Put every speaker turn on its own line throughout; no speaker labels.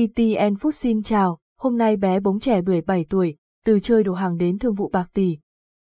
ETN Food xin chào, hôm nay bé bóng trẻ 17 tuổi, từ chơi đồ hàng đến thương vụ bạc tỷ.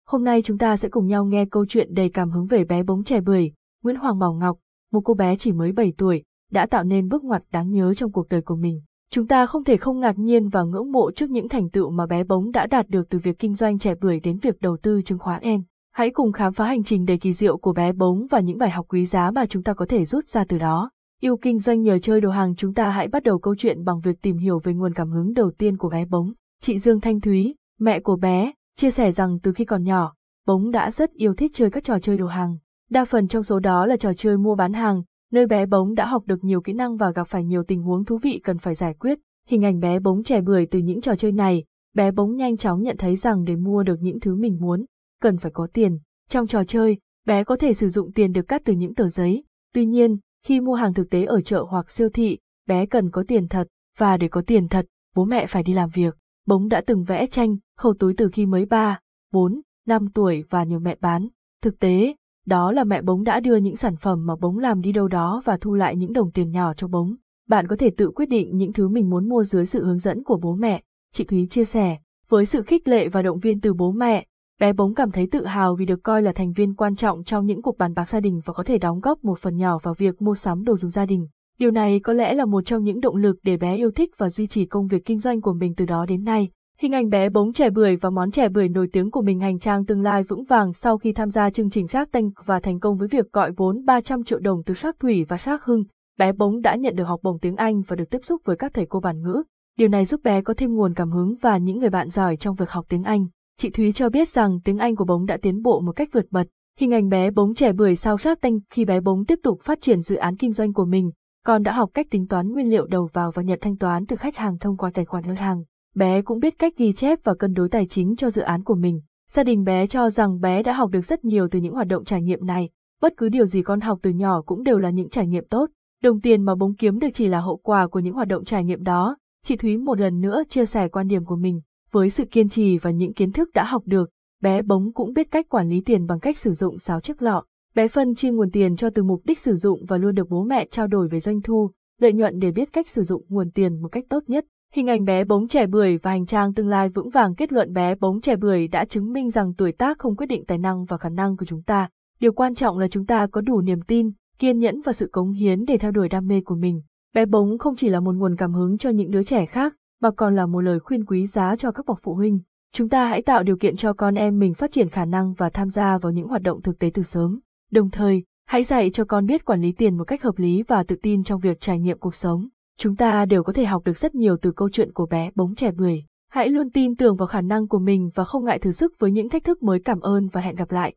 Hôm nay chúng ta sẽ cùng nhau nghe câu chuyện đầy cảm hứng về bé bóng trẻ bưởi, Nguyễn Hoàng Bảo Ngọc, một cô bé chỉ mới 7 tuổi, đã tạo nên bước ngoặt đáng nhớ trong cuộc đời của mình. Chúng ta không thể không ngạc nhiên và ngưỡng mộ trước những thành tựu mà bé bóng đã đạt được từ việc kinh doanh trẻ bưởi đến việc đầu tư chứng khoán en. Hãy cùng khám phá hành trình đầy kỳ diệu của bé bóng và những bài học quý giá mà chúng ta có thể rút ra từ đó. Yêu kinh doanh nhờ chơi đồ hàng chúng ta hãy bắt đầu câu chuyện bằng việc tìm hiểu về nguồn cảm hứng đầu tiên của bé bóng. Chị Dương Thanh Thúy, mẹ của bé, chia sẻ rằng từ khi còn nhỏ, bóng đã rất yêu thích chơi các trò chơi đồ hàng. Đa phần trong số đó là trò chơi mua bán hàng, nơi bé bóng đã học được nhiều kỹ năng và gặp phải nhiều tình huống thú vị cần phải giải quyết. Hình ảnh bé bóng trẻ bưởi từ những trò chơi này, bé bóng nhanh chóng nhận thấy rằng để mua được những thứ mình muốn, cần phải có tiền. Trong trò chơi, bé có thể sử dụng tiền được cắt từ những tờ giấy. Tuy nhiên, khi mua hàng thực tế ở chợ hoặc siêu thị, bé cần có tiền thật, và để có tiền thật, bố mẹ phải đi làm việc. Bống đã từng vẽ tranh, khâu túi từ khi mới 3, 4, 5 tuổi và nhiều mẹ bán. Thực tế, đó là mẹ bống đã đưa những sản phẩm mà bống làm đi đâu đó và thu lại những đồng tiền nhỏ cho bống. Bạn có thể tự quyết định những thứ mình muốn mua dưới sự hướng dẫn của bố mẹ, chị Thúy chia sẻ. Với sự khích lệ và động viên từ bố mẹ, bé bóng cảm thấy tự hào vì được coi là thành viên quan trọng trong những cuộc bàn bạc gia đình và có thể đóng góp một phần nhỏ vào việc mua sắm đồ dùng gia đình. Điều này có lẽ là một trong những động lực để bé yêu thích và duy trì công việc kinh doanh của mình từ đó đến nay. Hình ảnh bé bóng trẻ bưởi và món trẻ bưởi nổi tiếng của mình hành trang tương lai vững vàng sau khi tham gia chương trình Shark Tank và thành công với việc gọi vốn 300 triệu đồng từ Shark Thủy và Shark Hưng. Bé bóng đã nhận được học bổng tiếng Anh và được tiếp xúc với các thầy cô bản ngữ. Điều này giúp bé có thêm nguồn cảm hứng và những người bạn giỏi trong việc học tiếng Anh. Chị Thúy cho biết rằng tiếng Anh của bóng đã tiến bộ một cách vượt bật. Hình ảnh bé bóng trẻ bưởi sau Shark tanh khi bé bóng tiếp tục phát triển dự án kinh doanh của mình, còn đã học cách tính toán nguyên liệu đầu vào và nhận thanh toán từ khách hàng thông qua tài khoản ngân hàng. Bé cũng biết cách ghi chép và cân đối tài chính cho dự án của mình. Gia đình bé cho rằng bé đã học được rất nhiều từ những hoạt động trải nghiệm này. Bất cứ điều gì con học từ nhỏ cũng đều là những trải nghiệm tốt. Đồng tiền mà bóng kiếm được chỉ là hậu quả của những hoạt động trải nghiệm đó. Chị Thúy một lần nữa chia sẻ quan điểm của mình. Với sự kiên trì và những kiến thức đã học được, bé bóng cũng biết cách quản lý tiền bằng cách sử dụng sáo chiếc lọ. Bé phân chia nguồn tiền cho từ mục đích sử dụng và luôn được bố mẹ trao đổi về doanh thu, lợi nhuận để biết cách sử dụng nguồn tiền một cách tốt nhất. Hình ảnh bé bóng trẻ bưởi và hành trang tương lai vững vàng kết luận bé bóng trẻ bưởi đã chứng minh rằng tuổi tác không quyết định tài năng và khả năng của chúng ta. Điều quan trọng là chúng ta có đủ niềm tin, kiên nhẫn và sự cống hiến để theo đuổi đam mê của mình. Bé bóng không chỉ là một nguồn cảm hứng cho những đứa trẻ khác, mà còn là một lời khuyên quý giá cho các bậc phụ huynh. Chúng ta hãy tạo điều kiện cho con em mình phát triển khả năng và tham gia vào những hoạt động thực tế từ sớm. Đồng thời, hãy dạy cho con biết quản lý tiền một cách hợp lý và tự tin trong việc trải nghiệm cuộc sống. Chúng ta đều có thể học được rất nhiều từ câu chuyện của bé bóng trẻ bưởi. Hãy luôn tin tưởng vào khả năng của mình và không ngại thử sức với những thách thức mới cảm ơn và hẹn gặp lại.